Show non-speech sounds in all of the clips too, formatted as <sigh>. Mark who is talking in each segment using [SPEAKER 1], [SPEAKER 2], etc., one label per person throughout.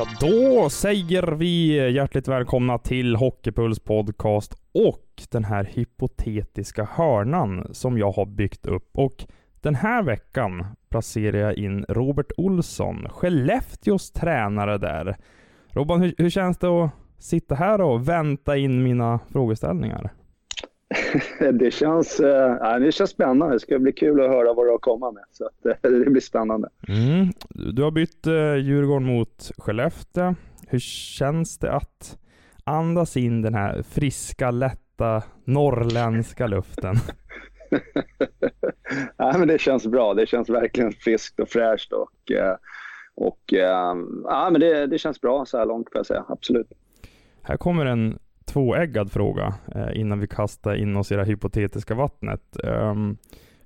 [SPEAKER 1] Ja, då säger vi hjärtligt välkomna till Hockeypuls podcast och den här hypotetiska hörnan som jag har byggt upp. Och den här veckan placerar jag in Robert Olsson, Skellefteås tränare där. Robban, hur, hur känns det att sitta här och vänta in mina frågeställningar? <laughs>
[SPEAKER 2] det, känns, äh, det känns spännande. Det ska bli kul att höra vad du har komma med. Så att, äh, <laughs> det blir spännande.
[SPEAKER 1] Mm. Du har bytt äh, Djurgården mot Skellefteå. Hur känns det att andas in den här friska, lätta, norrländska luften? <laughs>
[SPEAKER 2] ja, men det känns bra. Det känns verkligen friskt och fräscht. Och, och, ja, men det, det känns bra så här långt får jag säga. Absolut.
[SPEAKER 1] Här kommer en tvåeggad fråga eh, innan vi kastar in oss i det hypotetiska vattnet. Um,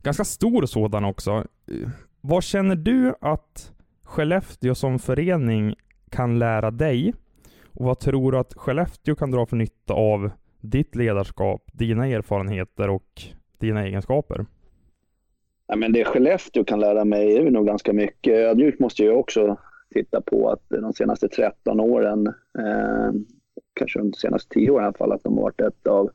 [SPEAKER 1] ganska stor sådan också. Vad känner du att Skellefteå som förening kan lära dig? Och vad tror du att Skellefteå kan dra för nytta av ditt ledarskap, dina erfarenheter och dina egenskaper?
[SPEAKER 2] Ja, men det Skellefteå kan lära mig är nog ganska mycket. Ödmjukt måste jag också titta på att de senaste 13 åren eh, kanske de senaste tio åren i alla fall, att de har varit ett av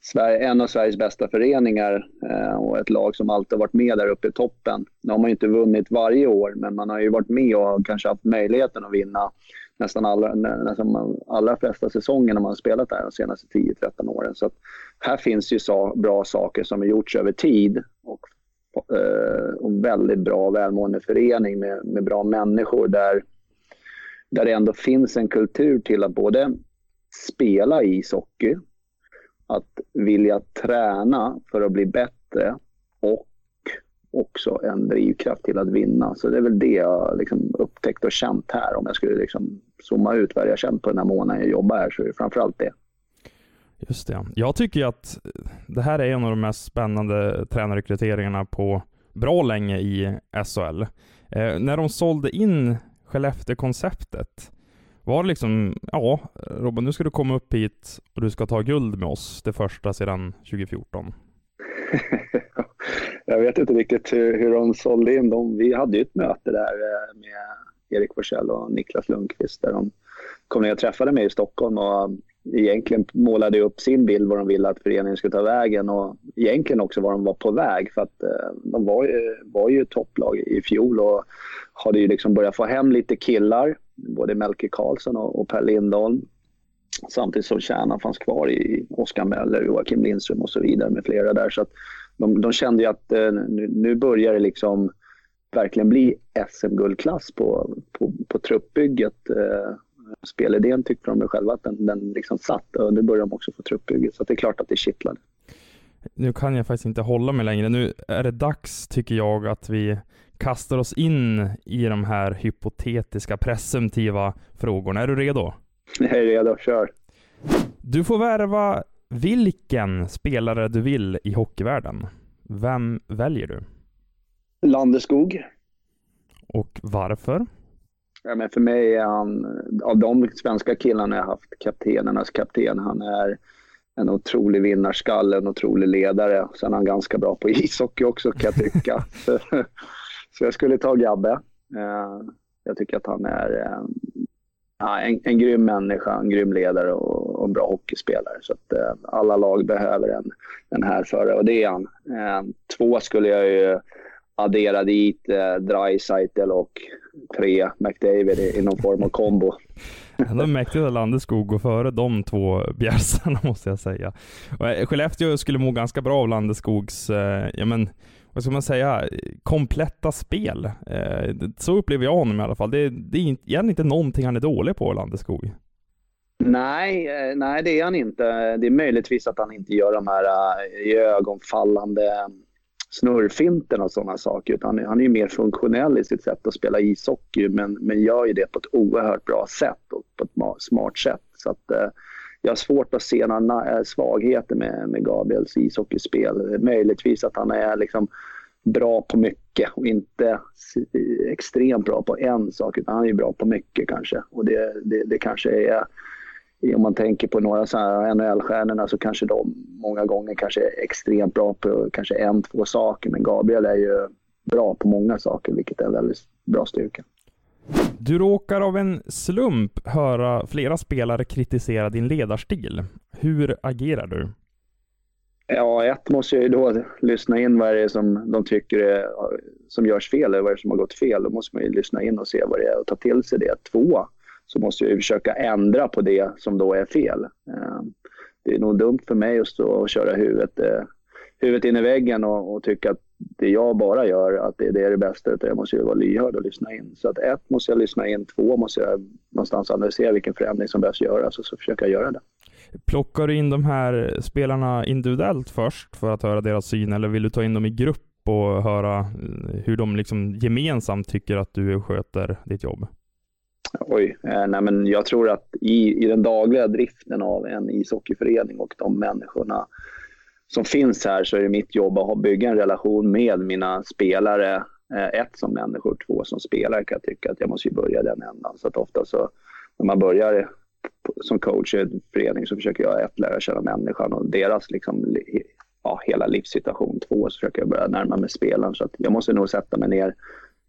[SPEAKER 2] Sverige, en av Sveriges bästa föreningar eh, och ett lag som alltid har varit med där uppe i toppen. Nu har man ju inte vunnit varje år, men man har ju varit med och kanske haft möjligheten att vinna nästan alla, nästan allra flesta säsonger när man har spelat där de senaste 10-13 åren. Så här finns ju så bra saker som har gjorts över tid och, eh, och väldigt bra välmående förening med, med bra människor där, där det ändå finns en kultur till att både spela ishockey, att vilja träna för att bli bättre och också en drivkraft till att vinna. Så det är väl det jag liksom upptäckt och känt här. Om jag skulle liksom zooma ut vad jag känt på den här månaden jag jobbar här så är det framförallt det.
[SPEAKER 1] Just det. Jag tycker att det här är en av de mest spännande tränarrekryteringarna på bra länge i SHL. Eh, när de sålde in Skellefteå-konceptet var det liksom, ja, Robin, nu ska du komma upp hit och du ska ta guld med oss, det första sedan 2014? <laughs>
[SPEAKER 2] jag vet inte riktigt hur, hur de sålde in dem. Vi hade ju ett möte där eh, med Erik Forsell och Niklas Lundqvist där de kom ner och träffade mig i Stockholm och egentligen målade upp sin bild vad de ville att föreningen skulle ta vägen och egentligen också var de var på väg för att eh, de var, var ju topplag i fjol och hade ju liksom börjat få hem lite killar både Melke Karlsson och, Per Lindholm. Samtidigt som kärnan fanns kvar i Oskar Möller, Joakim Lindström och så vidare med flera där. Så att de, de kände ju att eh, nu, nu börjar det liksom verkligen bli SM-guldklass på, på, på truppbygget. Eh, spelidén tyckte de själva att den, den liksom satt och nu börjar de också få truppbygget. Så det är klart att det kittlade.
[SPEAKER 1] Nu kan jag faktiskt inte hålla mig längre. Nu är det dags, tycker jag, att vi kastar oss in i de här hypotetiska presumtiva frågorna. Är du redo?
[SPEAKER 2] Jag är redo, kör.
[SPEAKER 1] Du får värva vilken spelare du vill i hockeyvärlden. Vem väljer du?
[SPEAKER 2] Landeskog.
[SPEAKER 1] Och varför?
[SPEAKER 2] Ja, men för mig är han, av de svenska killarna jag haft, kaptenernas kapten, han är en otrolig vinnarskalle, en otrolig ledare. Sen är han ganska bra på ishockey också kan jag tycka. <laughs> <laughs> Så jag skulle ta Gabbe. Eh, jag tycker att han är eh, en, en grym människa, en grym ledare och, och en bra hockeyspelare. Så att eh, alla lag behöver en, en härförare och det är han. Två skulle jag ju addera dit eh, Dreisaitl och tre McDavid i, i någon form av kombo.
[SPEAKER 1] Ändå mäktigt att Landeskog går före de två bjärsarna <laughs> måste jag säga. Och Skellefteå skulle må ganska bra av Landeskogs, eh, ja men vad ska man säga, kompletta spel. Eh, så upplever jag honom i alla fall. Det, det är egentligen inte någonting han är dålig på, Landeskog.
[SPEAKER 2] Nej, eh, nej, det är han inte. Det är möjligtvis att han inte gör de här eh, ögonfallande snurrfinten och sådana saker. Utan han är ju mer funktionell i sitt sätt att spela ishockey men, men gör ju det på ett oerhört bra sätt och på ett smart sätt. Så att, jag har svårt att se några eh, svagheter med, med Gabriels ishockeyspel. Möjligtvis att han är liksom bra på mycket och inte extremt bra på en sak utan han är bra på mycket kanske. Och det, det, det kanske är om man tänker på några så här NHL-stjärnorna så kanske de många gånger kanske är extremt bra på kanske en, två saker. Men Gabriel är ju bra på många saker, vilket är en väldigt bra styrka.
[SPEAKER 1] Du råkar av en slump höra flera spelare kritisera din ledarstil. Hur agerar du?
[SPEAKER 2] Ja, ett måste jag ju då lyssna in vad det är som de tycker är, som görs fel eller vad det är som har gått fel. Då måste man ju lyssna in och se vad det är och ta till sig det. Två, så måste jag försöka ändra på det som då är fel. Ehm, det är nog dumt för mig att stå och köra huvudet, eh, huvudet in i väggen och, och tycka att det jag bara gör, att det, det är det bästa. Utan jag måste ju vara lyhörd och lyssna in. Så att ett måste jag lyssna in, två måste jag någonstans analysera vilken förändring som behövs göras och så försöka göra det.
[SPEAKER 1] Plockar du in de här spelarna individuellt först för att höra deras syn eller vill du ta in dem i grupp och höra eh, hur de liksom gemensamt tycker att du sköter ditt jobb?
[SPEAKER 2] Oj, eh, nej men jag tror att i, i den dagliga driften av en ishockeyförening och de människorna som finns här så är det mitt jobb att bygga en relation med mina spelare. Eh, ett som människor, två som spelare kan jag tycka att jag måste börja den ändan. Så att ofta så när man börjar som coach i en förening så försöker jag ett lära känna människan och deras liksom, ja, hela livssituation. Två så försöker jag börja närma mig spelaren. Så att jag måste nog sätta mig ner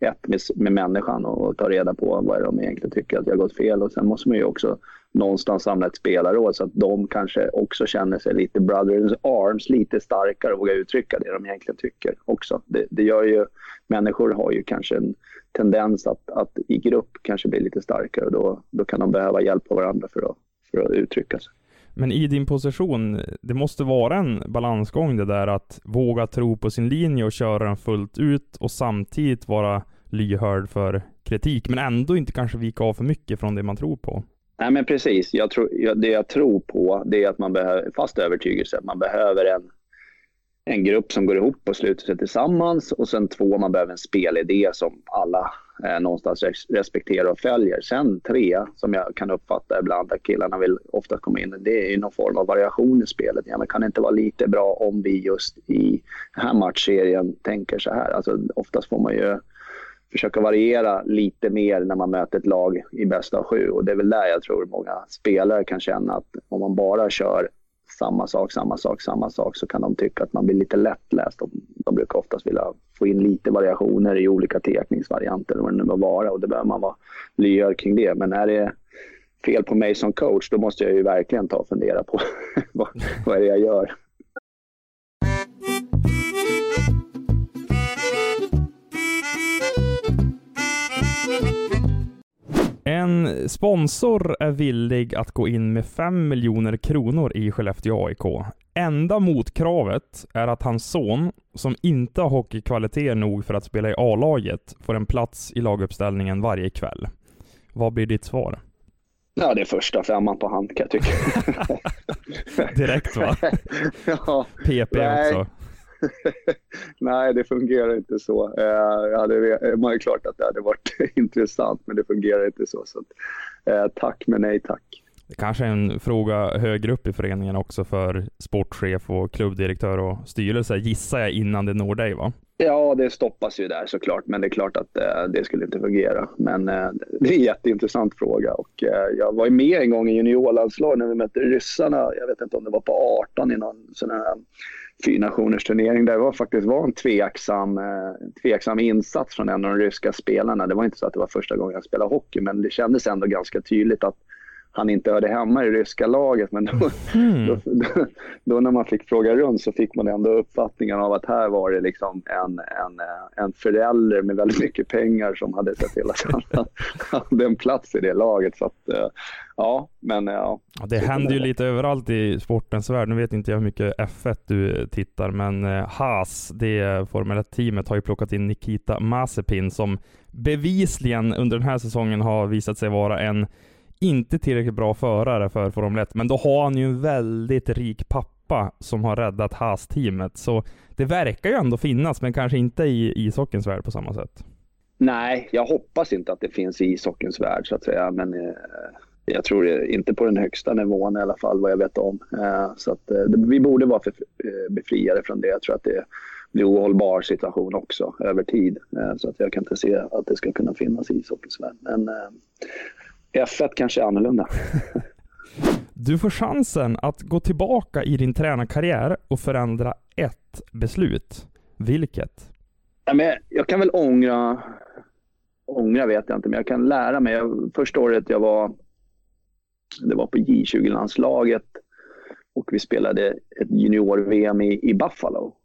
[SPEAKER 2] ett med, med människan och, och ta reda på vad de egentligen tycker att jag har gått fel. Och sen måste man ju också någonstans samla ett spelarråd så att de kanske också känner sig lite brothers arms, lite starkare och vågar uttrycka det de egentligen tycker också. Det, det gör ju, människor har ju kanske en tendens att, att i grupp kanske bli lite starkare och då, då kan de behöva hjälp av varandra för att, för att uttrycka sig.
[SPEAKER 1] Men i din position, det måste vara en balansgång det där att våga tro på sin linje och köra den fullt ut och samtidigt vara lyhörd för kritik, men ändå inte kanske vika av för mycket från det man tror på.
[SPEAKER 2] Nej men precis, jag tror, det jag tror på det är att man behöver, fast övertygelse, att man behöver en, en grupp som går ihop och sluter sig tillsammans och sen två, man behöver en spelidé som alla eh, någonstans respekterar och följer. Sen tre, som jag kan uppfatta ibland att killarna vill ofta komma in, det är ju någon form av variation i spelet. Ja, men kan det inte vara lite bra om vi just i den här matchserien tänker så här? Alltså, oftast får man ju försöka variera lite mer när man möter ett lag i bästa av sju. Och det är väl där jag tror många spelare kan känna att om man bara kör samma sak, samma sak, samma sak så kan de tycka att man blir lite lättläst. De, de brukar oftast vilja få in lite variationer i olika tekningsvarianter, vad det nu må vara. Och det behöver man vara lyhörd kring det. Men är det fel på mig som coach, då måste jag ju verkligen ta och fundera på <laughs> vad, vad är det jag gör.
[SPEAKER 1] En sponsor är villig att gå in med 5 miljoner kronor i Skellefteå AIK. Enda motkravet är att hans son, som inte har hockeykvaliteter nog för att spela i A-laget, får en plats i laguppställningen varje kväll. Vad blir ditt svar?
[SPEAKER 2] Ja, det är första femman på hand kan jag tycka. <laughs>
[SPEAKER 1] Direkt va? <laughs>
[SPEAKER 2] ja.
[SPEAKER 1] PP Nej. också. <laughs>
[SPEAKER 2] Nej, det fungerar inte så. Eh, jag hade, man är klart att det hade varit <laughs> intressant, men det fungerar inte så. så att, eh, tack, men nej tack.
[SPEAKER 1] Det kanske är en fråga högre upp i föreningen också för sportchef och klubbdirektör och styrelse, gissar jag, innan det når dig va?
[SPEAKER 2] Ja, det stoppas ju där såklart, men det är klart att eh, det skulle inte fungera. Men eh, det är en jätteintressant fråga och eh, jag var ju med en gång i juniorlandslag när vi mötte ryssarna. Jag vet inte om det var på 18 i någon sån här fyrnationers turnering där det var faktiskt var en tveksam, eh, tveksam insats från en av de ryska spelarna. Det var inte så att det var första gången jag spelade hockey, men det kändes ändå ganska tydligt att han inte hörde hemma i det ryska laget. Men då, mm. <laughs> då, då, då, när man fick fråga runt så fick man ändå uppfattningen av att här var det liksom en, en, en förälder med väldigt mycket pengar som hade sett till att han <laughs> hade en plats i det laget. Så att, eh, ja, men ja.
[SPEAKER 1] det händer ju lite överallt i sportens värld. Nu vet inte jag hur mycket F1 du tittar, men eh, Haas, det Formel 1-teamet, har ju plockat in Nikita Mazepin som bevisligen under den här säsongen har visat sig vara en inte tillräckligt bra förare för Formel 1, men då har han ju en väldigt rik pappa som har räddat Haas-teamet. Så det verkar ju ändå finnas, men kanske inte i ishockeyns värld på samma sätt.
[SPEAKER 2] Nej, jag hoppas inte att det finns i ishockeyns värld så att säga. Men eh, jag tror inte på den högsta nivån i alla fall vad jag vet om. Eh, så att eh, vi borde vara för, eh, befriade från det. Jag tror att det blir ohållbar situation också över tid. Eh, så att jag kan inte se att det ska kunna finnas i ishockeyns värld. Men eh, F1 kanske är annorlunda. <laughs>
[SPEAKER 1] Du får chansen att gå tillbaka i din tränarkarriär och förändra ett beslut. Vilket?
[SPEAKER 2] Ja, men jag kan väl ångra, ångra vet jag inte, men jag kan lära mig. Första året jag var, det var på J20-landslaget och vi spelade ett junior-VM i, i Buffalo.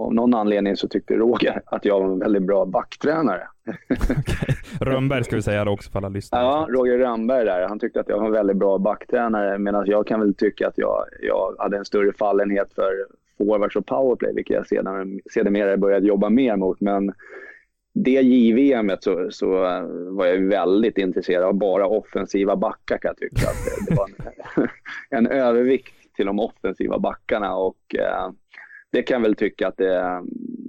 [SPEAKER 2] Av någon anledning så tyckte Roger att jag var en väldigt bra backtränare.
[SPEAKER 1] okay. Rönnberg ska vi säga det också för alla lyssnare.
[SPEAKER 2] Ja, Roger Rönnberg där. Han tyckte att jag var en väldigt bra backtränare medan jag kan väl tycka att jag, jag hade en större fallenhet för forwards och powerplay, vilket jag sedan, sedermera började jobba mer mot. Men det JVM så, så var jag väldigt intresserad av bara offensiva backar kan jag tycka. Att det, det var en, <laughs> en, övervikt till de offensiva backarna och eh, det kan jag väl tycka att det,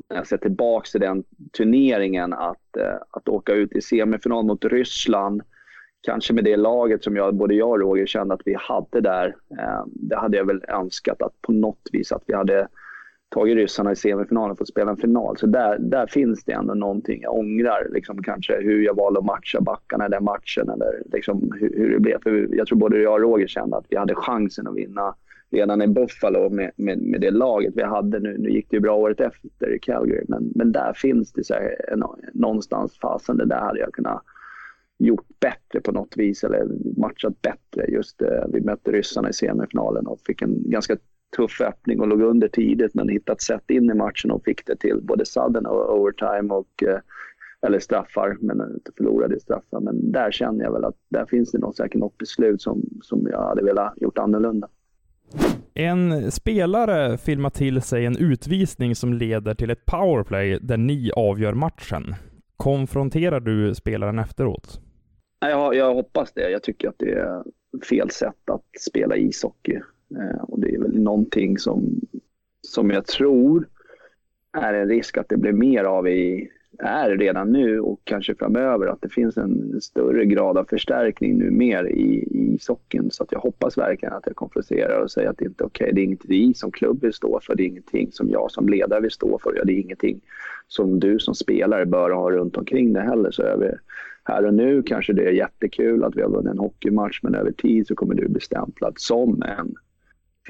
[SPEAKER 2] när jag ser tillbaka till den turneringen, att, eh, att åka ut i semifinal mot Ryssland, kanske med det laget som jag, både jag och Roger kände att vi hade där. Eh, det hade jag väl önskat att på något vis att vi hade tagit ryssarna i semifinalen och fått spela en final. Så där, där finns det ändå någonting jag ångrar. Liksom kanske hur jag valde att matcha backarna i den matchen eller liksom hur, hur det blev. För jag tror både jag och Roger kände att vi hade chansen att vinna redan i Buffalo med, med, med det laget vi hade. Nu, nu gick det ju bra året efter i Calgary, men, men där finns det så här, någonstans fasen det där hade jag kunnat gjort bättre på något vis eller matchat bättre. Just eh, vi mötte ryssarna i semifinalen och fick en ganska tuff öppning och låg under tidigt men hittat sätt in i matchen och fick det till både sudden och overtime och eh, eller straffar, men eh, inte förlorade straffar. Men där känner jag väl att där finns det nog säkert något beslut som, som jag hade velat gjort annorlunda.
[SPEAKER 1] En spelare filmar till sig en utvisning som leder till ett powerplay där ni avgör matchen. Konfronterar du spelaren efteråt?
[SPEAKER 2] Jag, jag hoppas det. Jag tycker att det är fel sätt att spela ishockey. Eh, och det är väl någonting som, som jag tror är en risk att det blir mer av i, är redan nu och kanske framöver att det finns en större grad av förstärkning nu mer i, i socken. Så att jag hoppas verkligen att jag konfronterar och säger att det inte är okej. Okay. Det är inget vi som klubb vill stå för. Det är ingenting som jag som ledare vill stå för. Det är ingenting som du som spelare bör ha runt omkring det heller. Så över, här och nu kanske det är jättekul att vi har vunnit en hockeymatch men över tid så kommer du bli stämplad som en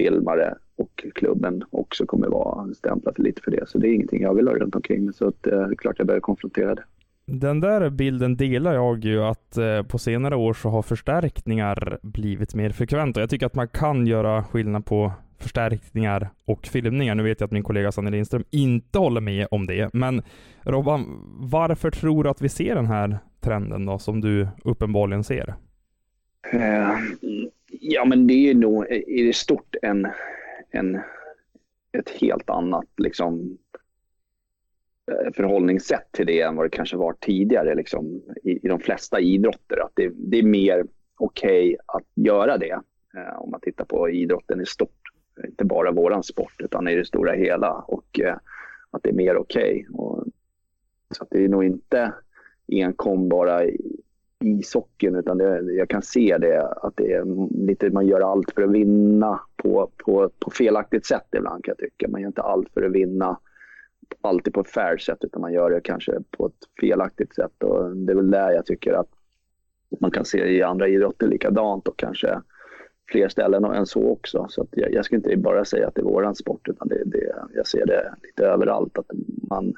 [SPEAKER 2] filmare och klubben också kommer vara stämplad lite för det. Så det är ingenting jag vill ha runt omkring mig. Så att, eh, det är klart jag behöver konfrontera det.
[SPEAKER 1] Den där bilden delar jag ju att eh, på senare år så har förstärkningar blivit mer frekventa. Jag tycker att man kan göra skillnad på förstärkningar och filmningar. Nu vet jag att min kollega Sanne Lindström inte håller med om det, men Robban, varför tror du att vi ser den här trenden då, som du uppenbarligen ser?
[SPEAKER 2] Ja, men det är nog i det stort en, en, ett helt annat liksom, eh, förhållningssätt till det än vad det kanske var tidigare liksom, i, i de flesta idrotter. Att det, det är mer okej okay att göra det eh, om man tittar på idrotten i stort. Inte bara våran sport utan i det stora hela och eh, att det är mer okej. Okay. Så att det är nog inte enkom bara ishockeyn utan det, jag kan se det att det är lite, man gör allt för att vinna på, på, på felaktigt sätt ibland kan jag tycka. Man gör inte allt för att vinna alltid på ett fair sätt utan man gör det kanske på ett felaktigt sätt och det är väl där jag tycker att man kan se i andra idrotter likadant och kanske fler ställen än så också. Så att jag, jag ska inte bara säga att det är våran sport utan det, det, jag ser det lite överallt att man,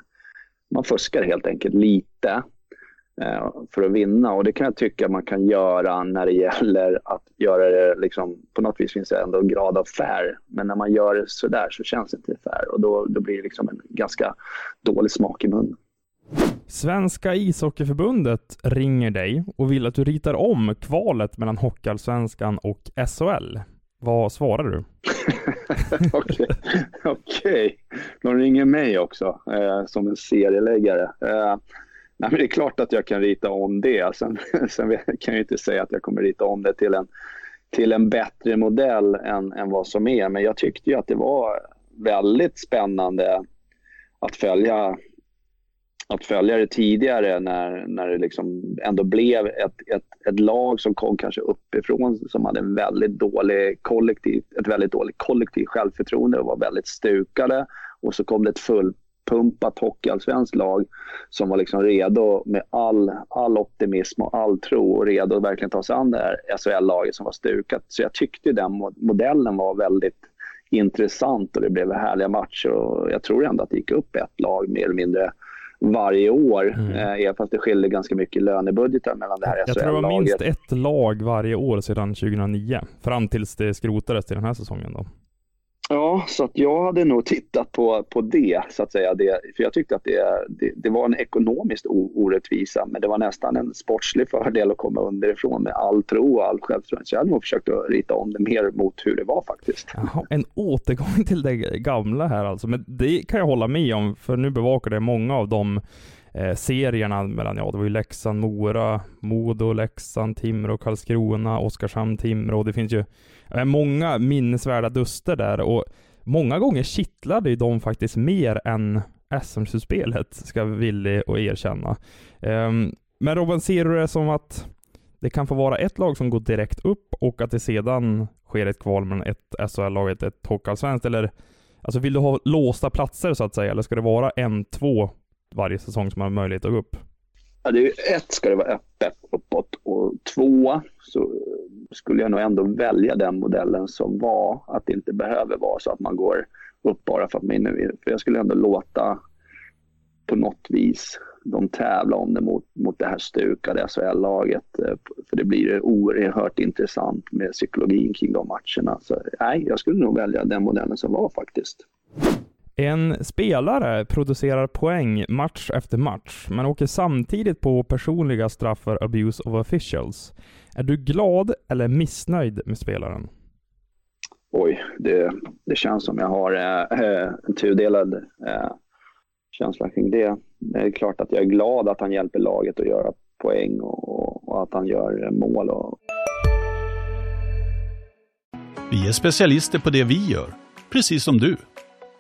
[SPEAKER 2] man fuskar helt enkelt lite för att vinna. Och det kan jag tycka man kan göra när det gäller att göra det, liksom, på något vis finns det ändå en grad av fair. Men när man gör det sådär så känns det inte fair och då, då blir det liksom en ganska dålig smak i munnen.
[SPEAKER 1] Svenska ishockeyförbundet ringer dig och vill att du ritar om kvalet mellan Hockeyallsvenskan och SHL. Vad svarar du? <laughs> <laughs>
[SPEAKER 2] Okej, okay. okay. de ringer mig också eh, som en serieläggare. Eh, Nej, men det är klart att jag kan rita om det. Sen, <laughs> sen kan jag inte säga att jag kommer rita om det till en, till en bättre modell än, än vad som är. Men jag tyckte ju att det var väldigt spännande att följa att följa det tidigare när, när det liksom ändå blev ett, ett, ett lag som kom kanske uppifrån som hade en väldigt dålig kollektiv, ett väldigt dåligt kollektivt självförtroende och var väldigt stukade. Och så kom det ett fullpumpat hockeyallsvenskt lag som var liksom redo med all, all optimism och all tro och redo att verkligen ta sig an det här SHL-laget som var stukat. Så jag tyckte den modellen var väldigt intressant och det blev härliga matcher och jag tror ändå att det gick upp ett lag mer eller mindre varje år. Mm. Eh, fast det skiljer ganska mycket lönebudgetar mellan det här
[SPEAKER 1] Jag tror det var minst ett lag varje år sedan 2009. Fram tills det skrotades till den här säsongen då.
[SPEAKER 2] Ja, så att jag hade nog tittat på, på det, så att säga. Det, för jag tyckte att det, det, det var en ekonomiskt orättvisa, men det var nästan en sportslig fördel att komma underifrån med all tro och all självförtroende. Så jag hade nog försökt att rita om det mer mot hur det var faktiskt.
[SPEAKER 1] Jaha, en återgång till det gamla här alltså, men det kan jag hålla med om, för nu bevakar det många av de eh, serierna mellan, ja det var ju Leksand, Mora, Modo, Leksand, Timrå, Karlskrona, Oskarshamn, Timrå. Det finns ju eh, många minnesvärda duster där och många gånger kittlade ju de faktiskt mer än SM-slutspelet, ska jag villig att erkänna. Eh, men Robin, ser du det som att det kan få vara ett lag som går direkt upp och att det sedan sker ett kval mellan ett SHL-lag och ett hockeyallsvenskt? Eller alltså vill du ha låsta platser så att säga, eller ska det vara en, två varje säsong som har möjlighet att gå upp?
[SPEAKER 2] Ja, det är ett ska det vara öppet uppåt och två så skulle jag nog ändå välja den modellen som var att det inte behöver vara så att man går upp bara för att man är För jag skulle ändå låta på något vis de tävla om det mot, mot det här stukade SHL-laget. Eh, för det blir oerhört intressant med psykologin kring de matcherna. Så nej, jag skulle nog välja den modellen som var faktiskt.
[SPEAKER 1] En spelare producerar poäng match efter match, men åker samtidigt på personliga straff för abuse of officials. Är du glad eller missnöjd med spelaren?
[SPEAKER 2] Oj, det, det känns som jag har äh, en tudelad äh, känsla kring det. Det är klart att jag är glad att han hjälper laget att göra poäng och, och att han gör mål. Och...
[SPEAKER 3] Vi är specialister på det vi gör, precis som du.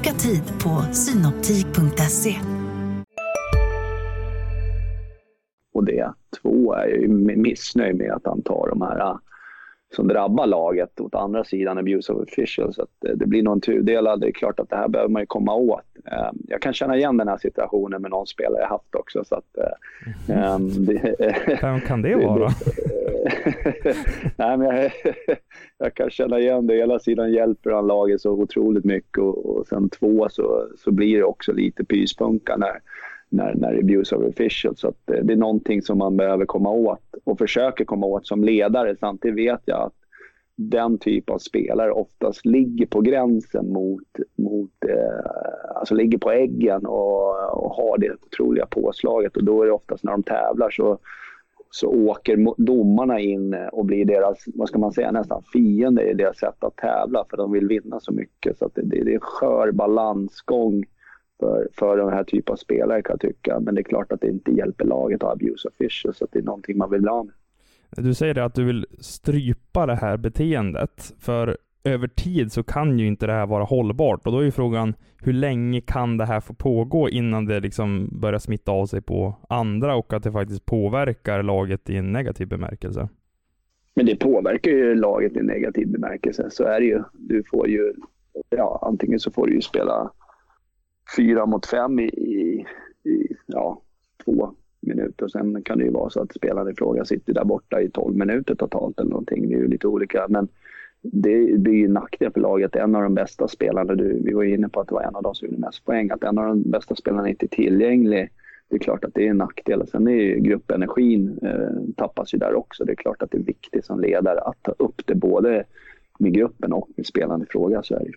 [SPEAKER 4] Boka tid på synoptik.se.
[SPEAKER 2] Och det. Två är jag missnöjd med att han tar de här som drabbar laget åt andra sidan abuse of official. Så att äh, det blir någon tudelad. Det är klart att det här behöver man ju komma åt. Äh, jag kan känna igen den här situationen med någon spelare jag haft också. Så att,
[SPEAKER 1] mm. det, Vem kan det <laughs> vara? <laughs>
[SPEAKER 2] Nej, men jag, <laughs> jag, kan känna igen det. Hela sidan hjälper han laget så otroligt mycket och, och sen två så, så blir det också lite pyspunka när, när, när abuse of official. Så att eh, det är någonting som man behöver komma åt och försöker komma åt som ledare. Samtidigt vet jag att den typ av spelare oftast ligger på gränsen mot, mot eh, alltså ligger på äggen och, och har det otroliga påslaget och då är det oftast när de tävlar så så åker domarna in och blir deras, vad ska man säga, nästan fiende i deras sätt att tävla för de vill vinna så mycket. Så det, det, är en skör balansgång för, för den här typen av spelare kan jag tycka. Men det är klart att det inte hjälper laget att ha abuse officials, så det är någonting man vill ha med.
[SPEAKER 1] Du säger att du vill strypa det här beteendet, för över tid så kan ju inte det här vara hållbart. Och då är ju frågan, hur länge kan det här få pågå innan det liksom börjar smitta av sig på andra och att det faktiskt påverkar laget i en negativ bemärkelse?
[SPEAKER 2] Men det påverkar ju laget i en negativ bemärkelse, så är det ju. Du får ju, ja, antingen så får du ju spela fyra mot fem i, i, i ja, två minuter. Sen kan det ju vara så att spelaren i fråga sitter där borta i tolv minuter totalt eller någonting. Det är ju lite olika. Men det blir ju nackdel för laget. En av de bästa spelarna, du, vi var inne på att det var en av de som gjorde mest poäng, att en av de bästa spelarna inte är tillgänglig det är klart att det är en nackdel. Sen är ju gruppenergin eh, tappas ju där också. Det är klart att det är viktigt som ledare att ta upp det både med gruppen och med spelaren i fråga. Så är det.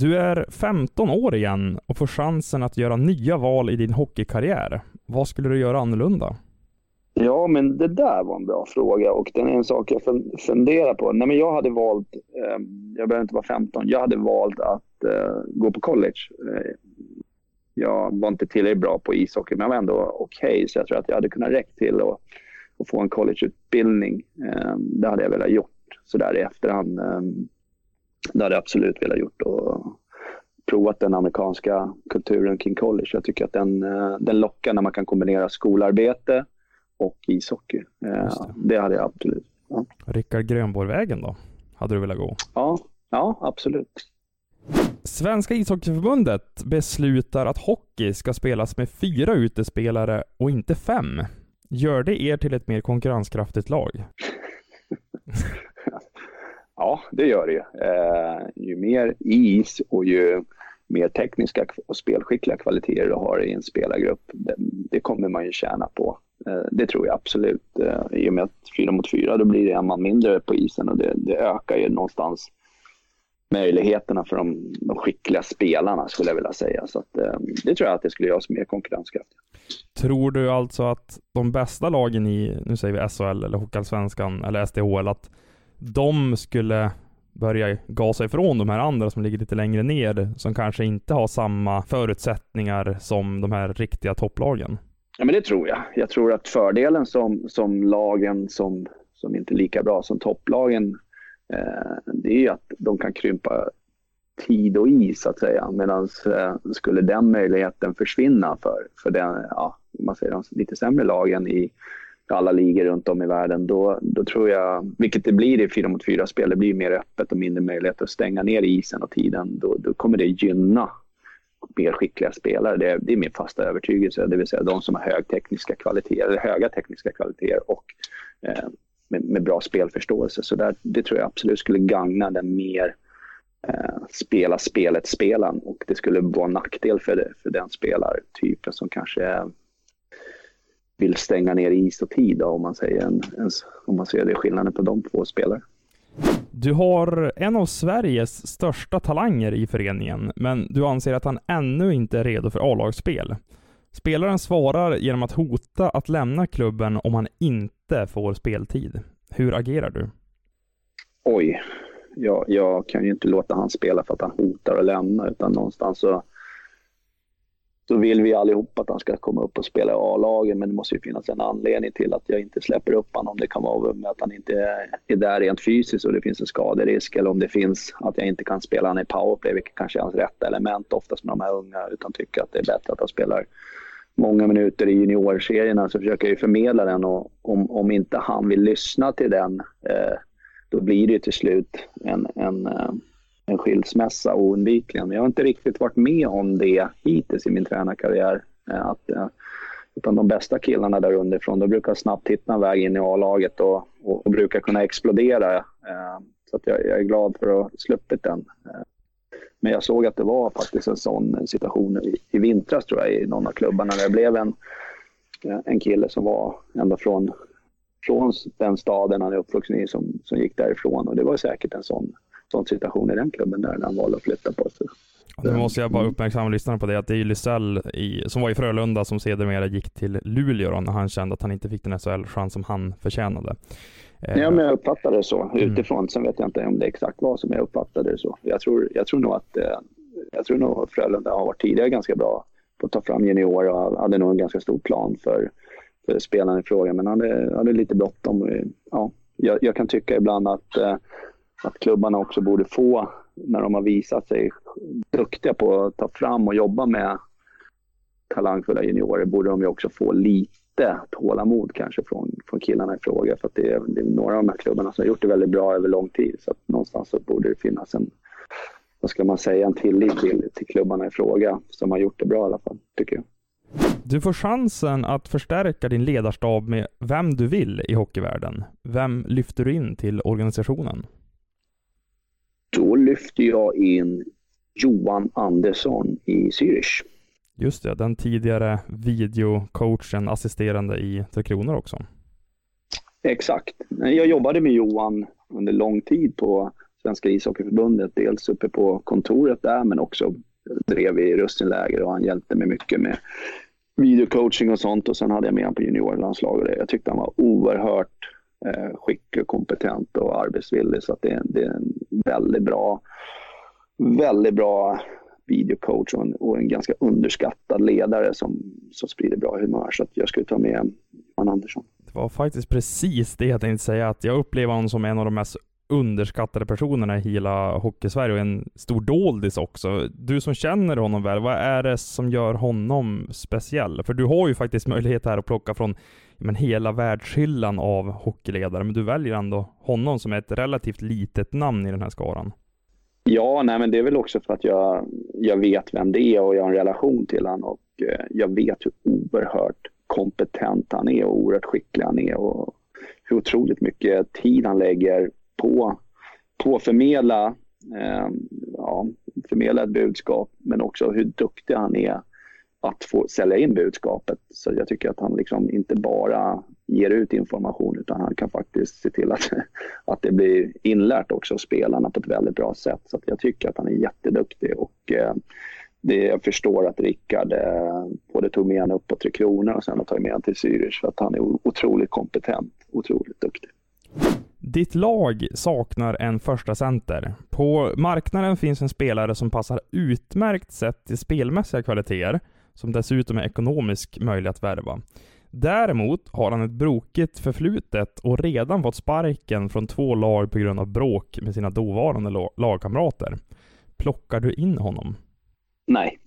[SPEAKER 1] Du är 15 år igen och får chansen att göra nya val i din hockeykarriär. Vad skulle du göra annorlunda?
[SPEAKER 2] Ja, men det där var en bra fråga och den är en sak jag funderar på. Nej, men jag hade valt, eh, jag behöver inte vara 15, jag hade valt att eh, gå på college. Eh, jag var inte tillräckligt bra på ishockey, men jag var ändå okej, okay, så jag tror att jag hade kunnat räcka till att, få en collegeutbildning. Eh, det hade jag velat gjort sådär i efterhand. Ehm, det hade jag absolut velat gjort och provat den amerikanska kulturen kring college. Jag tycker att den, eh, den lockar när man kan kombinera skolarbete och ishockey. Eh, det. det. hade jag absolut. Ja.
[SPEAKER 1] Rickard Grönborg-vägen då? Hade du velat gå?
[SPEAKER 2] Ja, ja absolut.
[SPEAKER 1] Svenska ishockeyförbundet beslutar att hockey ska spelas med fyra utespelare och inte fem. Gör det er till ett mer konkurrenskraftigt lag? <laughs>
[SPEAKER 2] ja, det gör det ju. Eh, ju mer is och ju mer tekniska och spelskickliga kvaliteter du har i en spelargrupp, det, det kommer man ju tjäna på. Eh, det tror jag absolut. Eh, I och med att fyra mot fyra, då blir det en man mindre på isen och det, det ökar ju någonstans möjligheterna för de, de, skickliga spelarna skulle jag vilja säga. Så att, eh, det tror jag att det skulle göra oss mer konkurrenskraftiga.
[SPEAKER 1] Tror du alltså att de bästa lagen i, nu säger vi SHL eller Hockeyallsvenskan eller SDHL, att de skulle börja gasa ifrån de här andra som ligger lite längre ner, som kanske inte har samma förutsättningar som de här riktiga topplagen?
[SPEAKER 2] Ja, men det tror jag. Jag tror att fördelen som, som lagen som, som inte är lika bra som topplagen, eh, det är ju att de kan krympa tid och is så att säga. Medan eh, skulle den möjligheten försvinna för, för den, ja, man säger de lite sämre lagen i alla ligor runt om i världen, då, då tror jag, vilket det blir i 4 mot 4 spel, det blir mer öppet och mindre möjlighet att stänga ner isen och tiden, då, då kommer det gynna mer skickliga spelare. Det är, det är min fasta övertygelse, det vill säga de som har hög tekniska kvaliteter, eller höga tekniska kvaliteter och eh, med, med, bra spelförståelse. Så där, det tror jag absolut skulle gagna den mer eh, spela spelet-spelaren och det skulle vara en nackdel för, det, för den spelartypen som kanske vill stänga ner is och tid då, om man säger en, en, om man ser det skillnaden på de två spelare.
[SPEAKER 1] Du har en av Sveriges största talanger i föreningen, men du anser att han ännu inte är redo för A-lagsspel. Spelaren svarar genom att hota att lämna klubben om han inte får speltid. Hur agerar du?
[SPEAKER 2] Oj, jag, jag kan ju inte låta han spela för att han hotar att lämna, utan någonstans så så vill vi allihop att han ska komma upp och spela i A-laget men det måste ju finnas en anledning till att jag inte släpper upp honom. Det kan vara med att han inte är där rent fysiskt och det finns en skaderisk eller om det finns att jag inte kan spela honom i powerplay, vilket kanske är hans rätta element oftast med de här unga, utan tycker att det är bättre att han spelar många minuter i juniorserierna så försöker jag ju förmedla den och om, om inte han vill lyssna till den eh, då blir det till slut en, en eh, en skilsmässa oundvikligen. Jag har inte riktigt varit med om det hittills i min tränarkarriär. Eh, att, eh, utan de bästa killarna där underifrån, de brukar snabbt hitta en väg in i A-laget och, och, och, brukar kunna explodera. Eh, så att jag, jag, är glad för att ha sluppit den. Men jag såg att det var faktiskt en sån situation i, i vintras tror jag i någon av klubbarna där det blev en, en kille som var ända från, från den staden han är uppvuxen i som, som gick därifrån och det var säkert en sån sån situation i den klubben där han valde att flytta på sig.
[SPEAKER 1] Nu måste jag bara uppmärksamma lyssnarna på det, att det är Lysell i, som var i Frölunda som sedermera gick till Luleå då, när han kände att han inte fick den SHL-chans som han förtjänade.
[SPEAKER 2] Ja, men jag uppfattade det så mm. utifrån. Mm. Sen vet jag inte om det exakt var som jag uppfattade det så. Jag tror, jag tror nog att eh, jag tror nog Frölunda har varit tidigare ganska bra på att ta fram juniorer och hade nog en ganska stor plan för, för spelaren i fråga. Men han hade, hade lite bråttom. Ja, jag, jag, kan tycka ibland att eh, att klubbarna också borde få, när de har visat sig duktiga på att ta fram och jobba med talangfulla juniorer, borde de ju också få lite tålamod kanske från, från killarna i fråga. För att det är, det är några av de här klubbarna som har gjort det väldigt bra över lång tid. Så att någonstans så borde det finnas en, vad ska man säga, en tillit till, till klubbarna i fråga som har gjort det bra i alla fall, tycker jag.
[SPEAKER 1] Du får chansen att förstärka din ledarstab med vem du vill i hockeyvärlden. Vem lyfter du in till organisationen?
[SPEAKER 2] Lyfter jag in Johan Andersson i Zürich.
[SPEAKER 1] Just det, den tidigare videocoachen, assisterande i Tre Kronor också.
[SPEAKER 2] Exakt. Jag jobbade med Johan under lång tid på Svenska ishockeyförbundet. Dels uppe på kontoret där, men också drev i Russinläger och han hjälpte mig mycket med videocoaching och sånt. Och sen hade jag med honom på juniorlandslaget. Jag tyckte han var oerhört eh, skicklig, kompetent och arbetsvillig. Så att det, det är en väldigt bra, väldigt bra videocoach och en, och en ganska underskattad ledare som, som sprider bra humör. Så att jag skulle ta med Johan Andersson.
[SPEAKER 1] Det var faktiskt precis det jag tänkte säga, att jag upplever honom som en av de mest underskattade personerna i hela Hockeysverige och en stor doldis också. Du som känner honom väl, vad är det som gör honom speciell? För du har ju faktiskt möjlighet här att plocka från men, hela världshyllan av hockeyledare, men du väljer ändå honom som är ett relativt litet namn i den här skaran.
[SPEAKER 2] Ja, nej, men det är väl också för att jag, jag vet vem det är och jag har en relation till honom och eh, jag vet hur oerhört kompetent han är och oerhört skicklig han är och hur otroligt mycket tid han lägger på, på att förmedla, eh, ja, förmedla ett budskap men också hur duktig han är att få sälja in budskapet. Så jag tycker att han liksom inte bara ger ut information utan han kan faktiskt se till att, <laughs> att det blir inlärt också av spelarna på ett väldigt bra sätt. Så jag tycker att han är jätteduktig och eh, det, jag förstår att Rickard eh, både tog med honom upp på Tre Kronor och sen har tagit med honom till Zürich för att han är otroligt kompetent, otroligt duktig.
[SPEAKER 1] Ditt lag saknar en första center. På marknaden finns en spelare som passar utmärkt sett till spelmässiga kvaliteter, som dessutom är ekonomiskt möjlig att värva. Däremot har han ett brokigt förflutet och redan fått sparken från två lag på grund av bråk med sina dåvarande lagkamrater. Plockar du in honom?
[SPEAKER 2] Nej.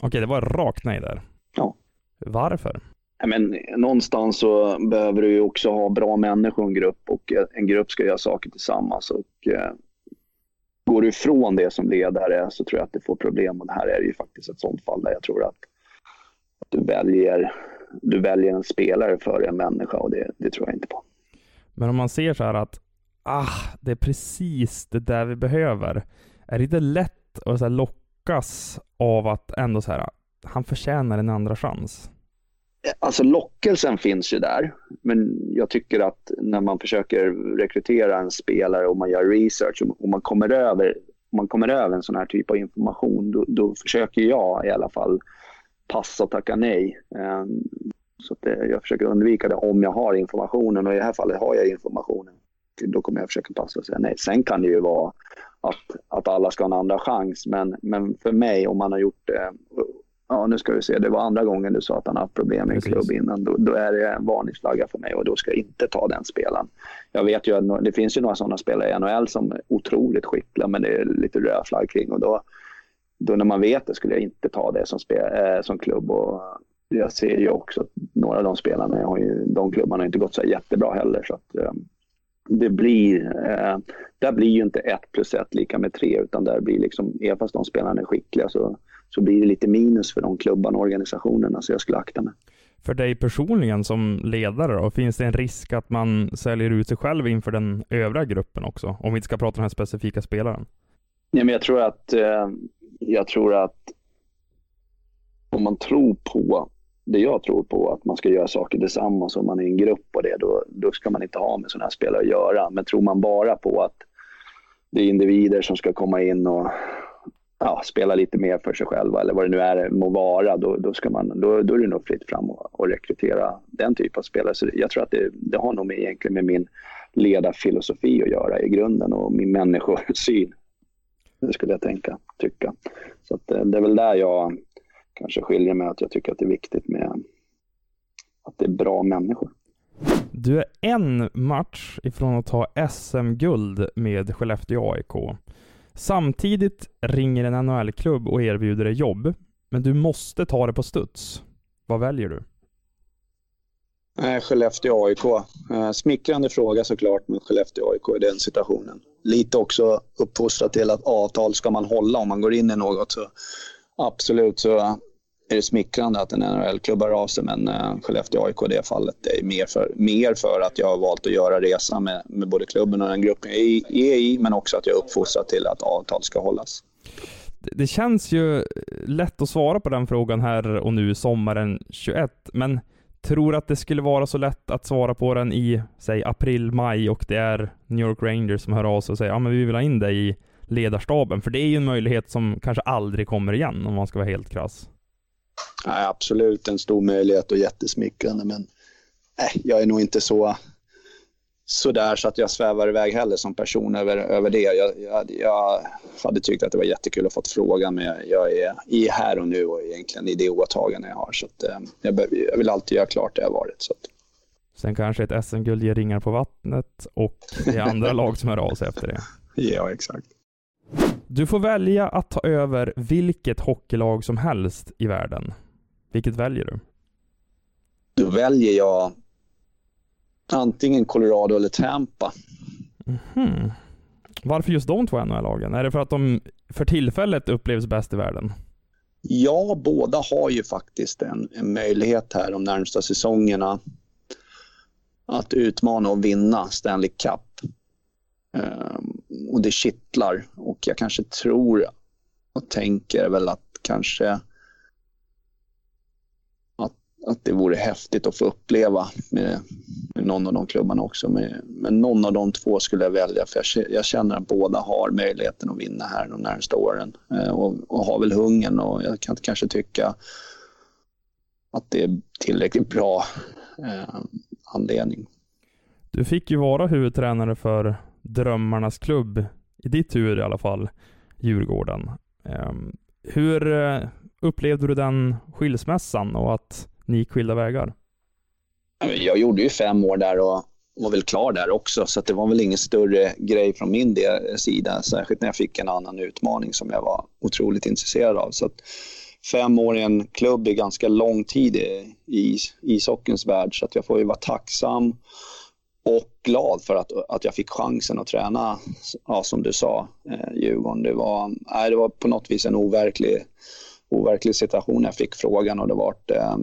[SPEAKER 1] Okej, det var rakt nej där.
[SPEAKER 2] Ja.
[SPEAKER 1] Varför?
[SPEAKER 2] Men, någonstans så behöver du ju också ha bra människor i en grupp och en grupp ska göra saker tillsammans. Och, eh, går du ifrån det som ledare så tror jag att du får problem och det här är ju faktiskt ett sånt fall där jag tror att, att du, väljer, du väljer en spelare före en människa och det, det tror jag inte på.
[SPEAKER 1] Men om man ser så här att ah, det är precis det där vi behöver. Är det inte lätt att så här, lockas av att ändå så här, han förtjänar en andra chans?
[SPEAKER 2] Alltså lockelsen finns ju där, men jag tycker att när man försöker rekrytera en spelare och man gör research och man kommer över, man kommer över en sån här typ av information, då, då försöker jag i alla fall passa och tacka nej. Ehm, så att eh, jag försöker undvika det om jag har informationen och i det här fallet har jag informationen. Då kommer jag försöka passa och säga nej. Sen kan det ju vara att, att alla ska ha en andra chans, men, men för mig om man har gjort det ja nu ska vi se, det var andra gången du sa att han haft problem med en klubb innan. Då, då, är det en varningsflagga för mig och då ska jag inte ta den spelaren. Jag vet ju att det finns ju några sådana spelare i NHL som är otroligt skickliga men det är lite röd flagg kring och då, då när man vet det skulle jag inte ta det som, spel, äh, som klubb. Och jag ser ju också att några av de spelarna, har ju, de klubbarna har inte gått så jättebra heller. Så att, äh, det blir, äh, där blir ju inte ett plus ett lika med tre utan där blir liksom, även fast de spelarna är skickliga så så blir det lite minus för de klubbarna och organisationerna, så jag skulle akta mig.
[SPEAKER 1] För dig personligen som ledare då, finns det en risk att man säljer ut sig själv inför den övriga gruppen också? Om vi inte ska prata om den här specifika spelaren.
[SPEAKER 2] Ja, men jag tror att, eh, jag tror att om man tror på det jag tror på, att man ska göra saker tillsammans och man är en grupp och det, då, då ska man inte ha med sådana här spelare att göra. Men tror man bara på att det är individer som ska komma in och, ja, spela lite mer för sig själva eller vad det nu är må vara, då, då, ska man, då, då är det nog fritt fram och, och rekrytera den typen av spelare. Så jag tror att det, det har nog med, egentligen med min ledarfilosofi att göra i grunden och min människosyn. Det skulle jag tänka, tycka. Så att, eh, det är väl där jag kanske skiljer mig, att jag tycker att det är viktigt med att det är bra människor.
[SPEAKER 1] Du är en match ifrån att ta SM-guld med Skellefteå AIK. Samtidigt ringer en NHL-klubb och erbjuder dig jobb, men du måste ta det på studs. Vad väljer du?
[SPEAKER 2] Skellefteå AIK. Eh, smickrande fråga såklart, men Skellefteå AIK i den situationen. Lite också uppfostrat till att avtal ska man hålla om man går in i något. Så absolut så är det smickrande att en NHL-klubb hör av sig, men uh, Skellefteå AIK i det fallet är mer för, mer för att jag har valt att göra resan med, med både klubben och den gruppen jag är i, men också att jag är uppfostrad till att avtal ska hållas.
[SPEAKER 1] Det känns ju lätt att svara på den frågan här och nu sommaren 21, men tror att det skulle vara så lätt att svara på den i, säg april, maj och det är New York Rangers som hör av sig och säger ja men vi vill ha in dig i ledarstaben. För det är ju en möjlighet som kanske aldrig kommer igen om man ska vara helt krass.
[SPEAKER 2] Nej, absolut en stor möjlighet och jättesmickrande men nej, jag är nog inte så sådär så att jag svävar iväg heller som person över, över det. Jag, jag, jag hade tyckt att det var jättekul att få frågan men jag är i här och nu och egentligen i det åtagande jag har. Så att, eh, jag, jag, vill alltid göra klart det jag varit. Så att.
[SPEAKER 1] Sen kanske ett SM-guld ger ringar på vattnet och det är andra <laughs> lag som hör av sig efter det.
[SPEAKER 2] Ja, exakt.
[SPEAKER 1] Du får välja att ta över vilket hockeylag som helst i världen. Vilket väljer du?
[SPEAKER 2] Då väljer jag antingen Colorado eller Tampa.
[SPEAKER 1] Mm. Varför just de två NHL-lagen? Är det för att de för tillfället upplevs bäst i världen?
[SPEAKER 2] Ja, båda har ju faktiskt en, en möjlighet här de närmsta säsongerna att utmana och vinna Stanley Cup. Um, och det kittlar och jag kanske tror och tänker väl att kanske att det vore häftigt att få uppleva med, med någon av de klubbarna också. Med, men någon av de två skulle jag välja för jag, jag känner att båda har möjligheten att vinna här de närmaste åren eh, och, och, har väl hungern och jag kan kanske tycka att det är tillräckligt bra eh, anledning.
[SPEAKER 1] Du fick ju vara huvudtränare för Drömmarnas klubb, i ditt huvud i alla fall, Djurgården. Ehm, eh, hur upplevde du den skilsmässan och att ni gick skilda vägar?
[SPEAKER 2] Jag gjorde ju fem år där och var väl klar där också, så det var väl ingen större grej från min del, sida, särskilt när jag fick en annan utmaning som jag var otroligt intresserad av. Så fem år i en klubb är ganska lång tid i, i ishockeyns värld, så att jag får ju vara tacksam och glad för att, att jag fick chansen att träna, ja, som du sa, eh, Djurgården. Det var, nej, det var på något vis en overklig, overklig situation när jag fick frågan och det var eh,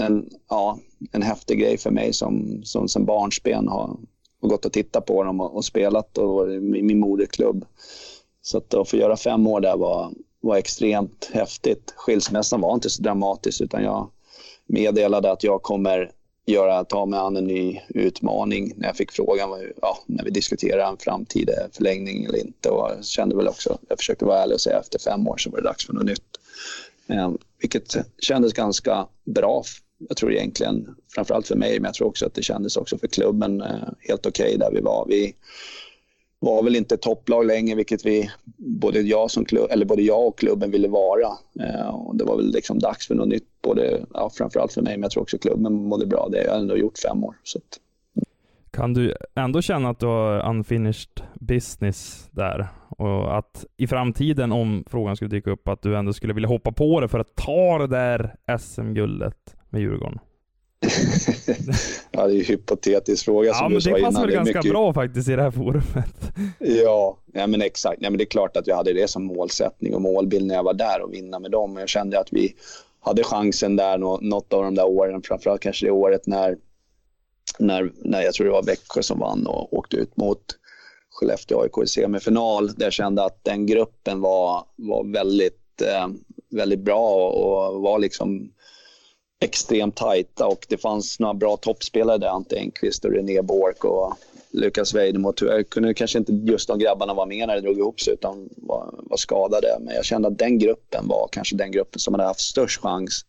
[SPEAKER 2] en, ja, en häftig grej för mig som, som sen barnsben har, har gått och tittat på dem och, och spelat och i min moderklubb. Så att, att få göra fem år där var, var extremt häftigt. Skilsmässan var inte så dramatisk utan jag meddelade att jag kommer göra, ta mig an en ny utmaning när jag fick frågan, ja, när vi diskuterade en framtida förlängning eller inte. Och jag kände väl också, jag försökte vara ärlig och säga efter fem år så var det dags för något nytt. Eh, vilket kändes ganska bra jag tror egentligen, framförallt för mig, men jag tror också att det kändes också för klubben eh, helt okej okay där vi var. Vi var väl inte topplag längre, vilket vi, både jag, som klubb, eller både jag och klubben ville vara. Eh, och det var väl liksom dags för något nytt, både, ja, framförallt för mig, men jag tror också klubben mådde bra. Det har jag ändå gjort fem år. Så att.
[SPEAKER 1] Kan du ändå känna att du har unfinished business där? Och att i framtiden, om frågan skulle dyka upp, att du ändå skulle vilja hoppa på det för att ta det där SM-guldet med Djurgården? <laughs>
[SPEAKER 2] ja, det är ju hypotetisk fråga som
[SPEAKER 1] ja,
[SPEAKER 2] du
[SPEAKER 1] sa
[SPEAKER 2] innan.
[SPEAKER 1] det passar väl ganska
[SPEAKER 2] mycket...
[SPEAKER 1] bra faktiskt i det här forumet.
[SPEAKER 2] ja, ja, men exakt. Ja, men det är klart att jag hade det som målsättning och målbild när jag var där och vinna med dem. Jag kände att vi hade chansen där något av de där åren, framförallt kanske det året när, när, när jag tror det var Växjö som vann och åkte ut mot Skellefteå AIK i semifinal. Där jag kände att den gruppen var, var väldigt, eh, väldigt bra och var liksom extremt tajta och det fanns några bra toppspelare där, Ante Engqvist och René Bork och Lukas Weidemo. Tyvärr kunde kanske inte just de grabbarna vara med när det drog ihop sig utan var, var skadade. Men jag kände att den gruppen var kanske den gruppen som hade haft störst chans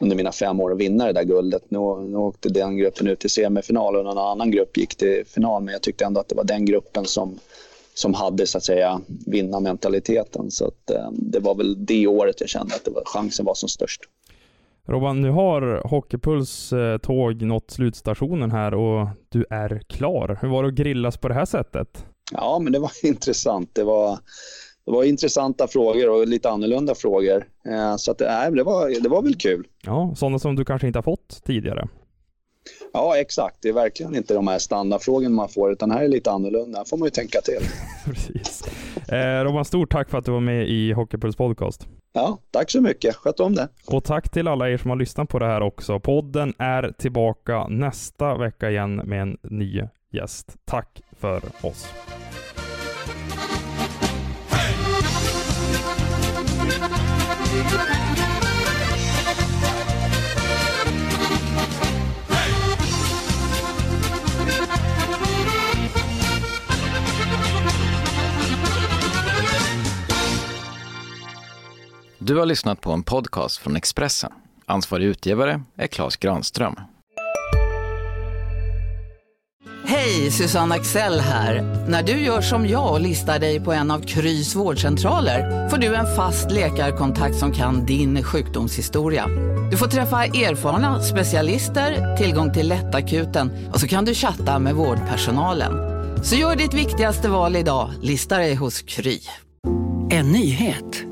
[SPEAKER 2] under mina fem år att vinna det där guldet. Nu, nu åkte den gruppen ut till semifinal och någon annan grupp gick till final. Men jag tyckte ändå att det var den gruppen som, som hade så att säga vinnarmentaliteten. Så att, eh, det var väl det året jag kände att det var, chansen var som störst.
[SPEAKER 1] Robban, nu har Hockeypuls eh, tåg nått slutstationen här och du är klar. Hur var det att grillas på det här sättet?
[SPEAKER 2] Ja, men det var <laughs> intressant. Det var, det var intressanta frågor och lite annorlunda frågor. Eh, så att, äh, det, var, det var väl kul.
[SPEAKER 1] Ja, sådana som du kanske inte har fått tidigare.
[SPEAKER 2] Ja, exakt. Det är verkligen inte de här standardfrågorna man får, utan här är lite annorlunda. Här får man ju tänka till. <laughs>
[SPEAKER 1] Precis. Eh, Robban, stort tack för att du var med i Hockeypuls podcast.
[SPEAKER 2] Ja, tack så mycket. Sköt om det.
[SPEAKER 1] Och tack till alla er som har lyssnat på det här också. Podden är tillbaka nästa vecka igen med en ny gäst. Tack för oss.
[SPEAKER 5] Du har lyssnat på en podcast från Expressen. Ansvarig utgivare är Klas Granström.
[SPEAKER 6] Hej, Susanne Axel här. När du gör som jag och listar dig på en av Krys vårdcentraler får du en fast läkarkontakt som kan din sjukdomshistoria. Du får träffa erfarna specialister, tillgång till lättakuten och så kan du chatta med vårdpersonalen. Så gör ditt viktigaste val idag, lista dig hos Kry.
[SPEAKER 7] En nyhet.